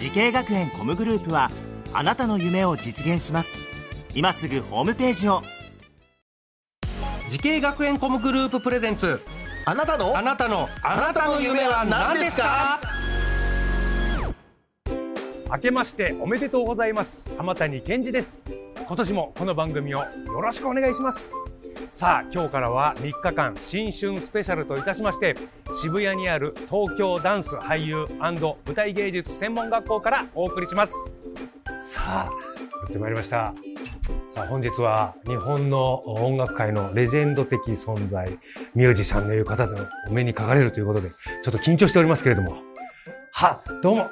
滋慶学園 COM グループはあなたの夢を実現します。今すぐホームページを。滋慶学園 COM グループプレゼンツ。あなたの？あなたの。あなたの夢は何ですか？明けましておめでとうございます。浜谷健二です。今年もこの番組をよろしくお願いしますさあ今日からは3日間新春スペシャルといたしまして渋谷にある東京ダンス俳優舞台芸術専門学校からお送りします。さあやってまいりました。さあ本日は日本の音楽界のレジェンド的存在ミュージシャンのいう方でお目にかかれるということでちょっと緊張しておりますけれども。はどうも。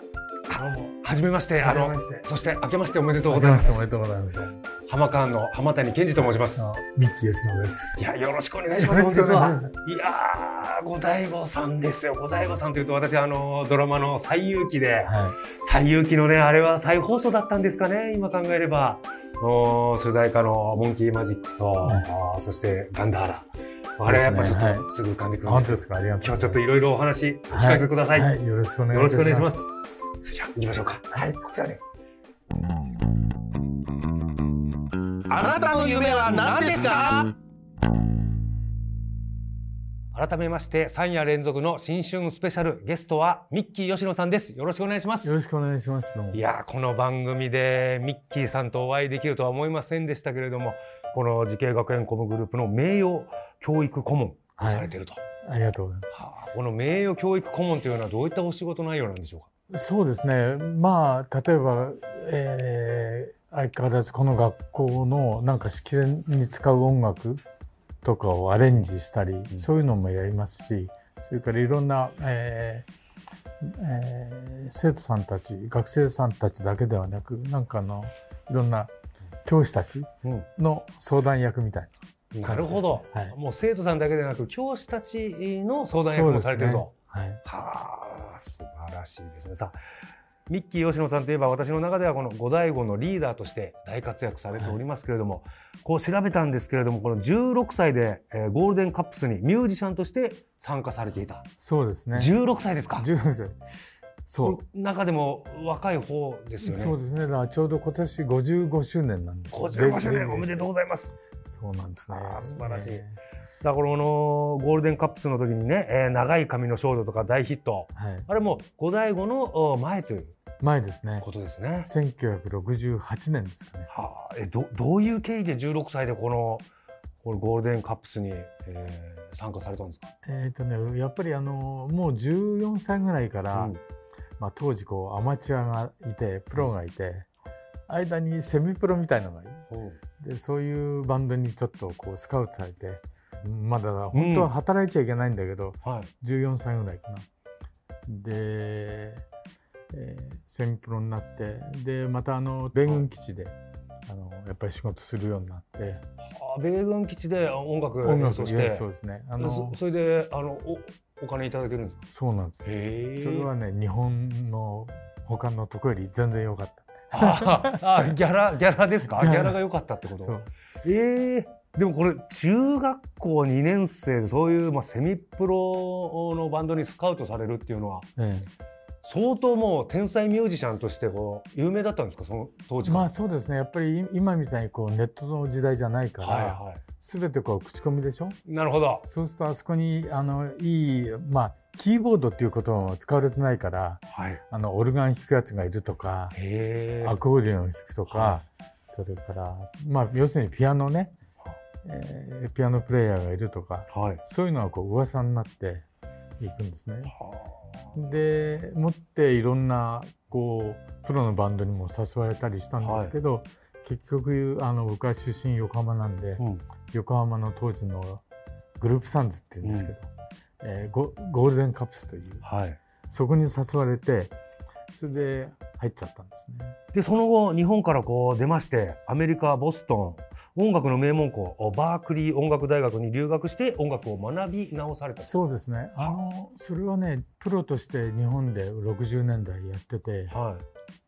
どうも。はじめましてあのそして明けましておめでとうございます。おめでとうございます。浜川の浜谷健二と申しますあミッキー吉野です。いや、よろしくお願いします。本日はいやー、五大悟さんですよ。五大悟さんというと、私、あの、ドラマの最遊記で、は最遊記のね、あれは再放送だったんですかね、今考えれば。おー主題歌のモンキーマジックと、はいそしてガンダーラ。あれやっぱちょっはいとすぐ浮かんでくい。るんです本当ですか？ありがとう今日ちょっといろいろお話お聞かせください。はい。よろしくお願いよろしくお願いしまます。。それじゃあ行きましょうか。はい、こちらで。あなたの夢は何ですか？改めまして、3夜連続の新春スペシャルゲストはミッキー吉野さんです。よろしくお願いしますよ。ろしくお願いします。いやーこの番組でミッキーさんとお会いできるとは思いませんでしたけれども、この滋慶学園 COM グループの名誉教育顧問をされていると。ありがとうございはあこの名誉教育顧問というのはどういったお仕事内容なんでしょうます。そうですね。まあ、例えば、えー、相変わらずこの学校のなんか式典に使う音楽とかをアレンジしたり、そういうのもやりますし、それからいろんな、えーえー生徒さんたち、学生さんたちだけではなく、なんかあの、いろんな教師たちか。の相談役みたいな。なるほど、はいもう生徒さんだけでなく教師たちの相談役もされてると。はい。はあ、素晴らしいですね。さあ、ミッキー吉野さんといえば私の中ではこの五大悟のリーダーとして大活躍されておりますけれども、こう調べたんですけれども、この16歳で、えーゴールデンカップスにミュージシャンとして参加されていた。そうですね。16歳ですか？16歳。そう。中でも若い方ですよね。そうですね。だからちょうど今年55周年なんですよ。55周年おめでとうございます。そうなんですね。素晴らしいえだからこのゴールデンカップスの時にね、えー長い髪の少女とか大ヒット。ーはい。あれも五大悟のお前という前ですね。ことですね。1968年ですかね。はあ、えどどういう経緯で16歳でこのこのゴールデンカップスに、えー参加されたんですか、えっ、とね、やっぱりあの、もう14歳ぐらいから、うんまあ当時こうアマチュアがいて、プロがいて、間にセミプロみたいのがいる。で、そういうバンドにちょっとこうスカウトされて、まだ本当は働いちゃいけないんだけど、はい、14歳ぐらいかな。で、えーセミプロになって、で、またあの、米軍基地で、あの、やっぱり仕事するようになって、あ米軍基地で音楽演奏して。そうですね。あのそ、それであのおお金いただけるんですか？そうなんです。それはね、日本の他のとこより全然良かった。ああギャラギャラですか？ギギャラが良かったってこと？ええでもこれ中学校2年生でそういう、まあ、セミプロのバンドにスカウトされるっていうのはえ相当もう天才ミュージシャンとしてこう有名だったんですか？その当え時まあそうですね。やっぱり今みたいにこうネットの時代じゃないから、はいはすべてこう口コミでしょ？いなるほど。そうするとあそこにあのいい、まあ、キーボードっていう言葉も使われてないから、はい。あのオルガン弾くやつがいるとか、アコーディオン弾くとか、はそれから、まあ、要するにピアノね、えーピアノプレイヤーがいるとか、はい。そういうのがこう噂になっていくんですね。で、もっていろんな、こう、プロのバンドにも誘われたりしたんですけど、結局、あの、僕は出身横浜なんで、うん。横浜の当時のグループサンズって言うんですけど、えーゴゴールデンカップスという、はい。そこに誘われて、それで、入っちゃったんですね。で、その後、日本からこう出まして、アメリカ、ボストン、音楽の名門校、バークリー音楽大学に留学して音楽を学び直された。そうですね。あの、それはね、プロとして日本で60年代やってて、は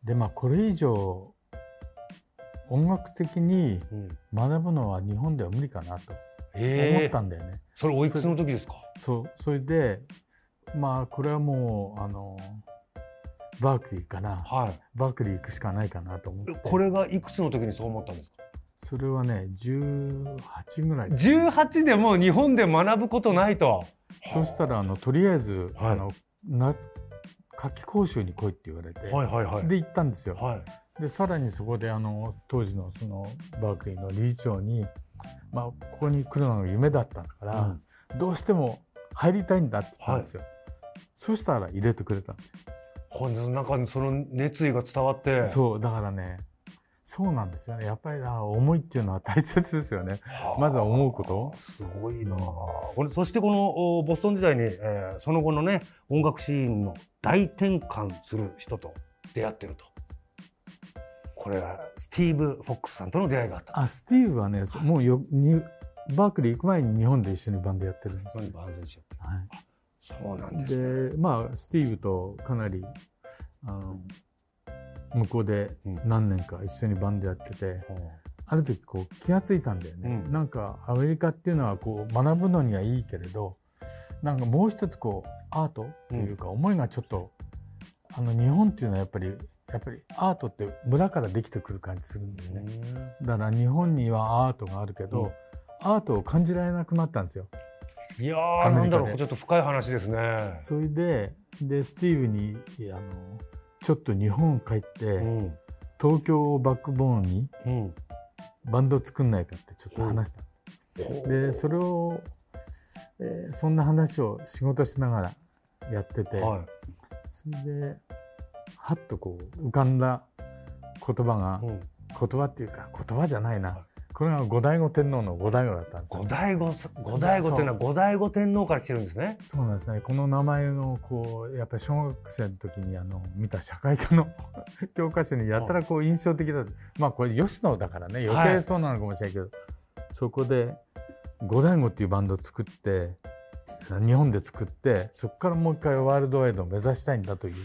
い。で、まあ、これ以上、音楽的にうん、学ぶのは日本では無理かなとえ思ったんだよね。それおいくつの時ですか？そう。それで、まあ、これはもう、あの、バークリーかな。はい。バークリー行くしかないかなと思って。これがいくつの時にそう思ったんですか？それはね、18ぐらい。18でもう日本で学ぶことないと。そうしたら、あの、とりあえず、はいあの、夏、夏季講習に来いって言われて、はいはいはい。で、行ったんですよ。はい。で、さらにそこで、あの、当時のその、バークリーの理事長に、まあ、ここに来るのが夢だったんだから、どうしても入りたいんだって言ったんですよ。そしたら入れてくれたんですよ。ほんとなんかその熱意が伝わって。そう、だからね、そうなんですよね。やっぱりあ思いっていうのは大切ですよね。まずは思うこと。すごいな。そしてこのおボストン時代に、えーその後のね音楽シーンの大転換する人と出会ってると。これはスティーブ・フォックスさんとの出会いがあった。あ、スティーブはね、もうよ、にバークリー行く前に日本で一緒にバンドやってるんです。よ。バンドはそうなんい、ですね。で、まあ、スティーブとかなり、あの、向こうで何年か一緒にバンドやってて、ある時こう気がついたんだよね。うん。なんかアメリカっていうのはこう学ぶのにはいいけれど、なんかもう一つこうアートというか思いがちょっと、あの日本っていうのはやっぱり、やっぱりアートって村からできてくる感じするんだよね。だから日本にはアートがあるけど、うん。アートを感じられなくなったんですよ。いやなんだろう。ちょっと深い話ですね。それで、で、スティーブに、あの、ちょっと日本帰って、うん。東京をバックボーンにうん。バンド作んないかってちょっと話した。で、それを、えーそんな話を仕事しながらやってて、はい。それで、はっとこう浮かんだ言葉が、うん。言葉っていうか言葉じゃないな。これが後醍醐天皇の後醍醐だったんですよ後醍醐後醍醐っていうのは後醍醐天皇から来てるんですねそうなんですね。この名前をこう、やっぱり小学生の時にあの、見た社会科の 教科書にやたらこう印象的だ。まあこれ吉野だからね、余計そうなのかもしれないけど、そこで、五醍醐っていうバンドを作って、日本で作って、そこからもう一回ワールドワイドを目指したいんだという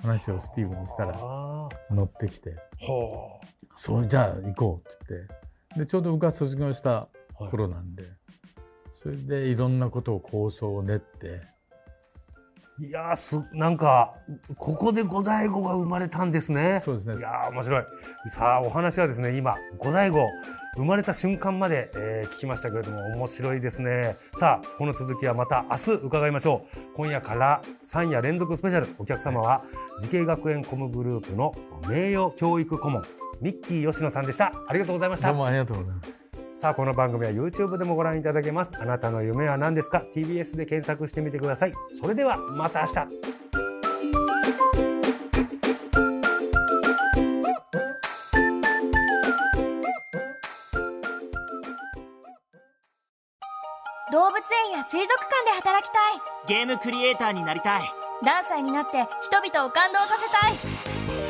話をスティーブにしたらあ乗ってきて、ーほそう、じゃあ行こうっつって。で、ちょうど僕が卒業したう頃なんで、それでいろんなことを構想を練って、いやーすなんかここで五醍醐が生まれたんですね。そうですね。いやー面白い。さあお話はですね今五醍醐生まれた瞬間まで、えー聞きましたけれども面白いですね。さあこの続きはまた明日伺いましょう。今夜から3夜連続スペシャル。お客様は滋慶学園 COM グループの名誉教育顧問ミッキー吉野さんでした。ありがとうございました。どうもありがとうございます。さあこの番組は YouTube でもご覧いただけます。あなたの夢は何ですか？TBS で検索してみてください。それではまた明日。動物園や水族館で働きたい。ゲームクリエイターになりたい。ダンサーになって人々を感動させたい